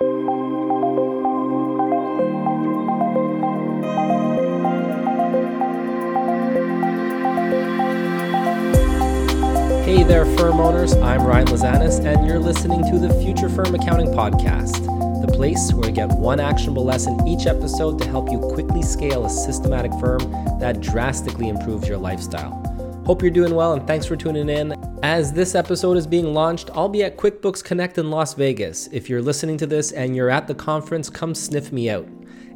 Hey there, firm owners. I'm Ryan Lazanis, and you're listening to the Future Firm Accounting Podcast, the place where you get one actionable lesson each episode to help you quickly scale a systematic firm that drastically improves your lifestyle. Hope you're doing well, and thanks for tuning in. As this episode is being launched, I'll be at QuickBooks Connect in Las Vegas. If you're listening to this and you're at the conference, come sniff me out.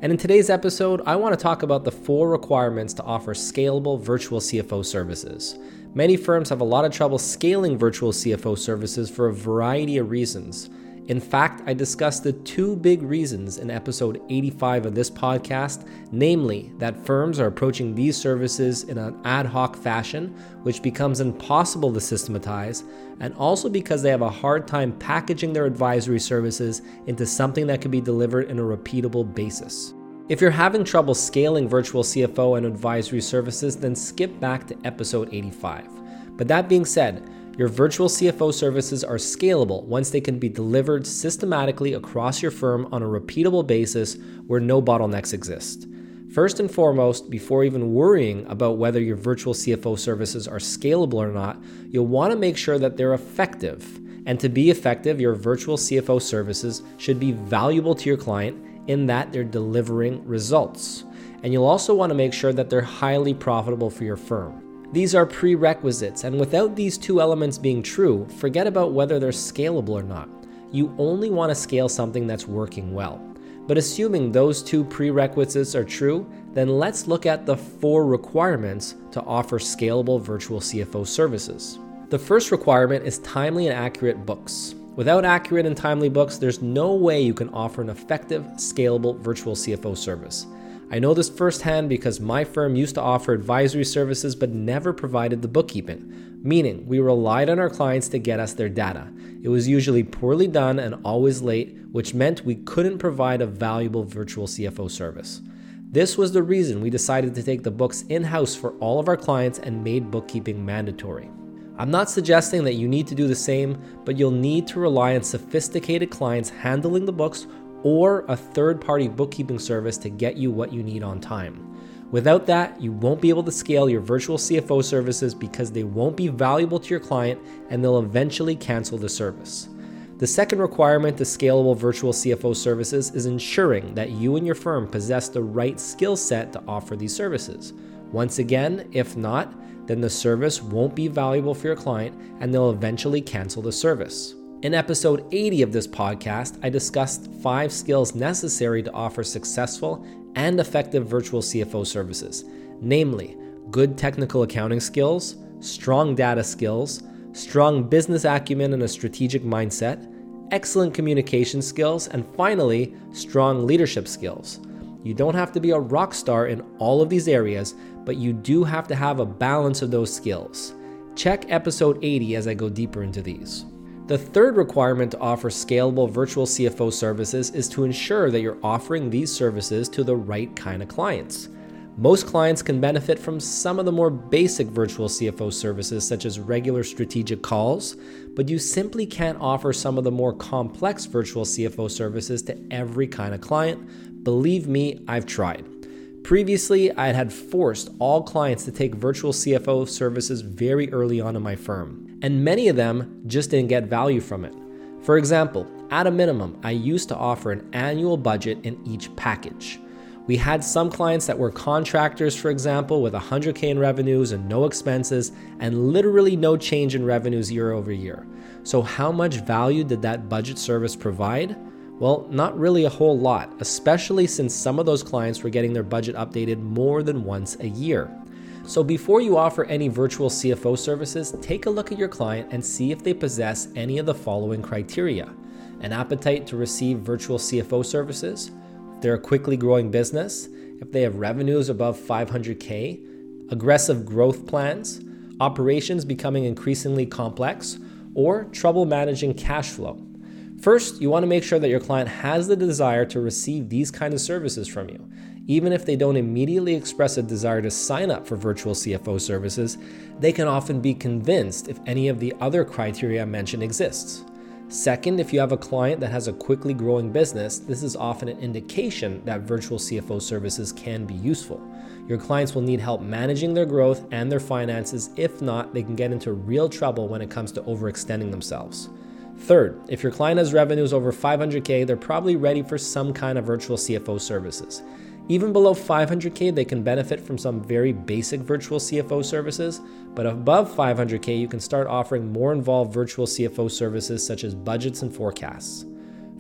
And in today's episode, I want to talk about the four requirements to offer scalable virtual CFO services. Many firms have a lot of trouble scaling virtual CFO services for a variety of reasons. In fact, I discussed the two big reasons in episode 85 of this podcast namely, that firms are approaching these services in an ad hoc fashion, which becomes impossible to systematize, and also because they have a hard time packaging their advisory services into something that can be delivered in a repeatable basis. If you're having trouble scaling virtual CFO and advisory services, then skip back to episode 85. But that being said, your virtual CFO services are scalable once they can be delivered systematically across your firm on a repeatable basis where no bottlenecks exist. First and foremost, before even worrying about whether your virtual CFO services are scalable or not, you'll want to make sure that they're effective. And to be effective, your virtual CFO services should be valuable to your client in that they're delivering results. And you'll also want to make sure that they're highly profitable for your firm. These are prerequisites, and without these two elements being true, forget about whether they're scalable or not. You only want to scale something that's working well. But assuming those two prerequisites are true, then let's look at the four requirements to offer scalable virtual CFO services. The first requirement is timely and accurate books. Without accurate and timely books, there's no way you can offer an effective, scalable virtual CFO service. I know this firsthand because my firm used to offer advisory services but never provided the bookkeeping, meaning we relied on our clients to get us their data. It was usually poorly done and always late, which meant we couldn't provide a valuable virtual CFO service. This was the reason we decided to take the books in house for all of our clients and made bookkeeping mandatory. I'm not suggesting that you need to do the same, but you'll need to rely on sophisticated clients handling the books or a third party bookkeeping service to get you what you need on time. Without that, you won't be able to scale your virtual CFO services because they won't be valuable to your client and they'll eventually cancel the service. The second requirement to scalable virtual CFO services is ensuring that you and your firm possess the right skill set to offer these services. Once again, if not, then the service won't be valuable for your client and they'll eventually cancel the service. In episode 80 of this podcast, I discussed five skills necessary to offer successful and effective virtual CFO services, namely good technical accounting skills, strong data skills, strong business acumen and a strategic mindset, excellent communication skills, and finally, strong leadership skills. You don't have to be a rock star in all of these areas, but you do have to have a balance of those skills. Check episode 80 as I go deeper into these. The third requirement to offer scalable virtual CFO services is to ensure that you're offering these services to the right kind of clients. Most clients can benefit from some of the more basic virtual CFO services, such as regular strategic calls, but you simply can't offer some of the more complex virtual CFO services to every kind of client. Believe me, I've tried. Previously, I had forced all clients to take virtual CFO services very early on in my firm, and many of them just didn't get value from it. For example, at a minimum, I used to offer an annual budget in each package. We had some clients that were contractors, for example, with 100K in revenues and no expenses, and literally no change in revenues year over year. So, how much value did that budget service provide? Well, not really a whole lot, especially since some of those clients were getting their budget updated more than once a year. So, before you offer any virtual CFO services, take a look at your client and see if they possess any of the following criteria an appetite to receive virtual CFO services, they're a quickly growing business, if they have revenues above 500K, aggressive growth plans, operations becoming increasingly complex, or trouble managing cash flow. First, you want to make sure that your client has the desire to receive these kind of services from you. Even if they don't immediately express a desire to sign up for virtual CFO services, they can often be convinced if any of the other criteria mentioned exists. Second, if you have a client that has a quickly growing business, this is often an indication that virtual CFO services can be useful. Your clients will need help managing their growth and their finances. If not, they can get into real trouble when it comes to overextending themselves. Third, if your client has revenues over 500K, they're probably ready for some kind of virtual CFO services. Even below 500K, they can benefit from some very basic virtual CFO services, but above 500K, you can start offering more involved virtual CFO services such as budgets and forecasts.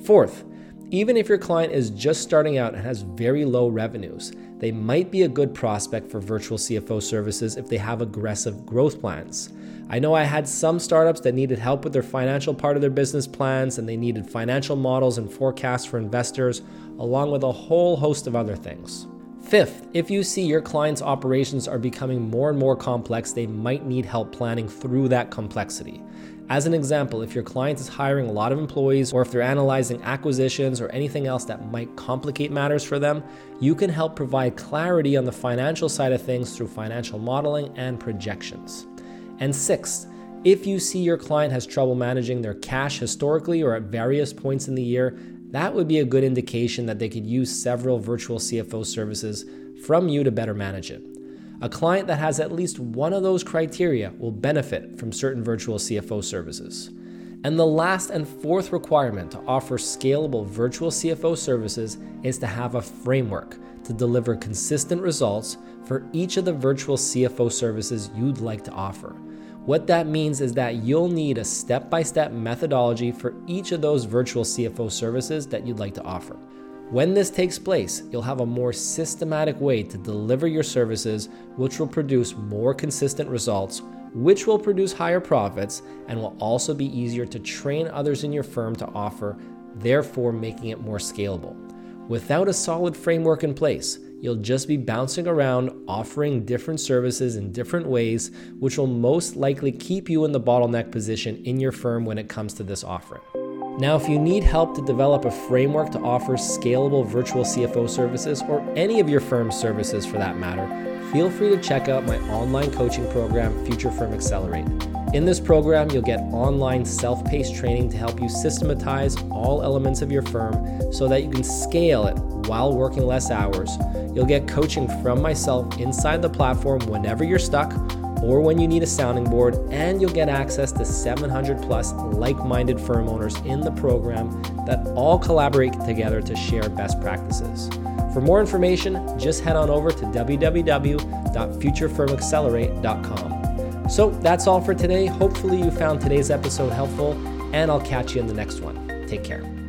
Fourth, even if your client is just starting out and has very low revenues, they might be a good prospect for virtual CFO services if they have aggressive growth plans. I know I had some startups that needed help with their financial part of their business plans and they needed financial models and forecasts for investors, along with a whole host of other things. Fifth, if you see your clients' operations are becoming more and more complex, they might need help planning through that complexity. As an example, if your client is hiring a lot of employees or if they're analyzing acquisitions or anything else that might complicate matters for them, you can help provide clarity on the financial side of things through financial modeling and projections. And sixth, if you see your client has trouble managing their cash historically or at various points in the year, that would be a good indication that they could use several virtual CFO services from you to better manage it. A client that has at least one of those criteria will benefit from certain virtual CFO services. And the last and fourth requirement to offer scalable virtual CFO services is to have a framework to deliver consistent results for each of the virtual CFO services you'd like to offer. What that means is that you'll need a step by step methodology for each of those virtual CFO services that you'd like to offer. When this takes place, you'll have a more systematic way to deliver your services, which will produce more consistent results, which will produce higher profits, and will also be easier to train others in your firm to offer, therefore, making it more scalable. Without a solid framework in place, You'll just be bouncing around offering different services in different ways, which will most likely keep you in the bottleneck position in your firm when it comes to this offering. Now, if you need help to develop a framework to offer scalable virtual CFO services or any of your firm's services for that matter, feel free to check out my online coaching program, Future Firm Accelerate. In this program, you'll get online self paced training to help you systematize all elements of your firm so that you can scale it while working less hours. You'll get coaching from myself inside the platform whenever you're stuck or when you need a sounding board, and you'll get access to 700 plus like minded firm owners in the program that all collaborate together to share best practices. For more information, just head on over to www.futurefirmaccelerate.com. So that's all for today. Hopefully, you found today's episode helpful, and I'll catch you in the next one. Take care.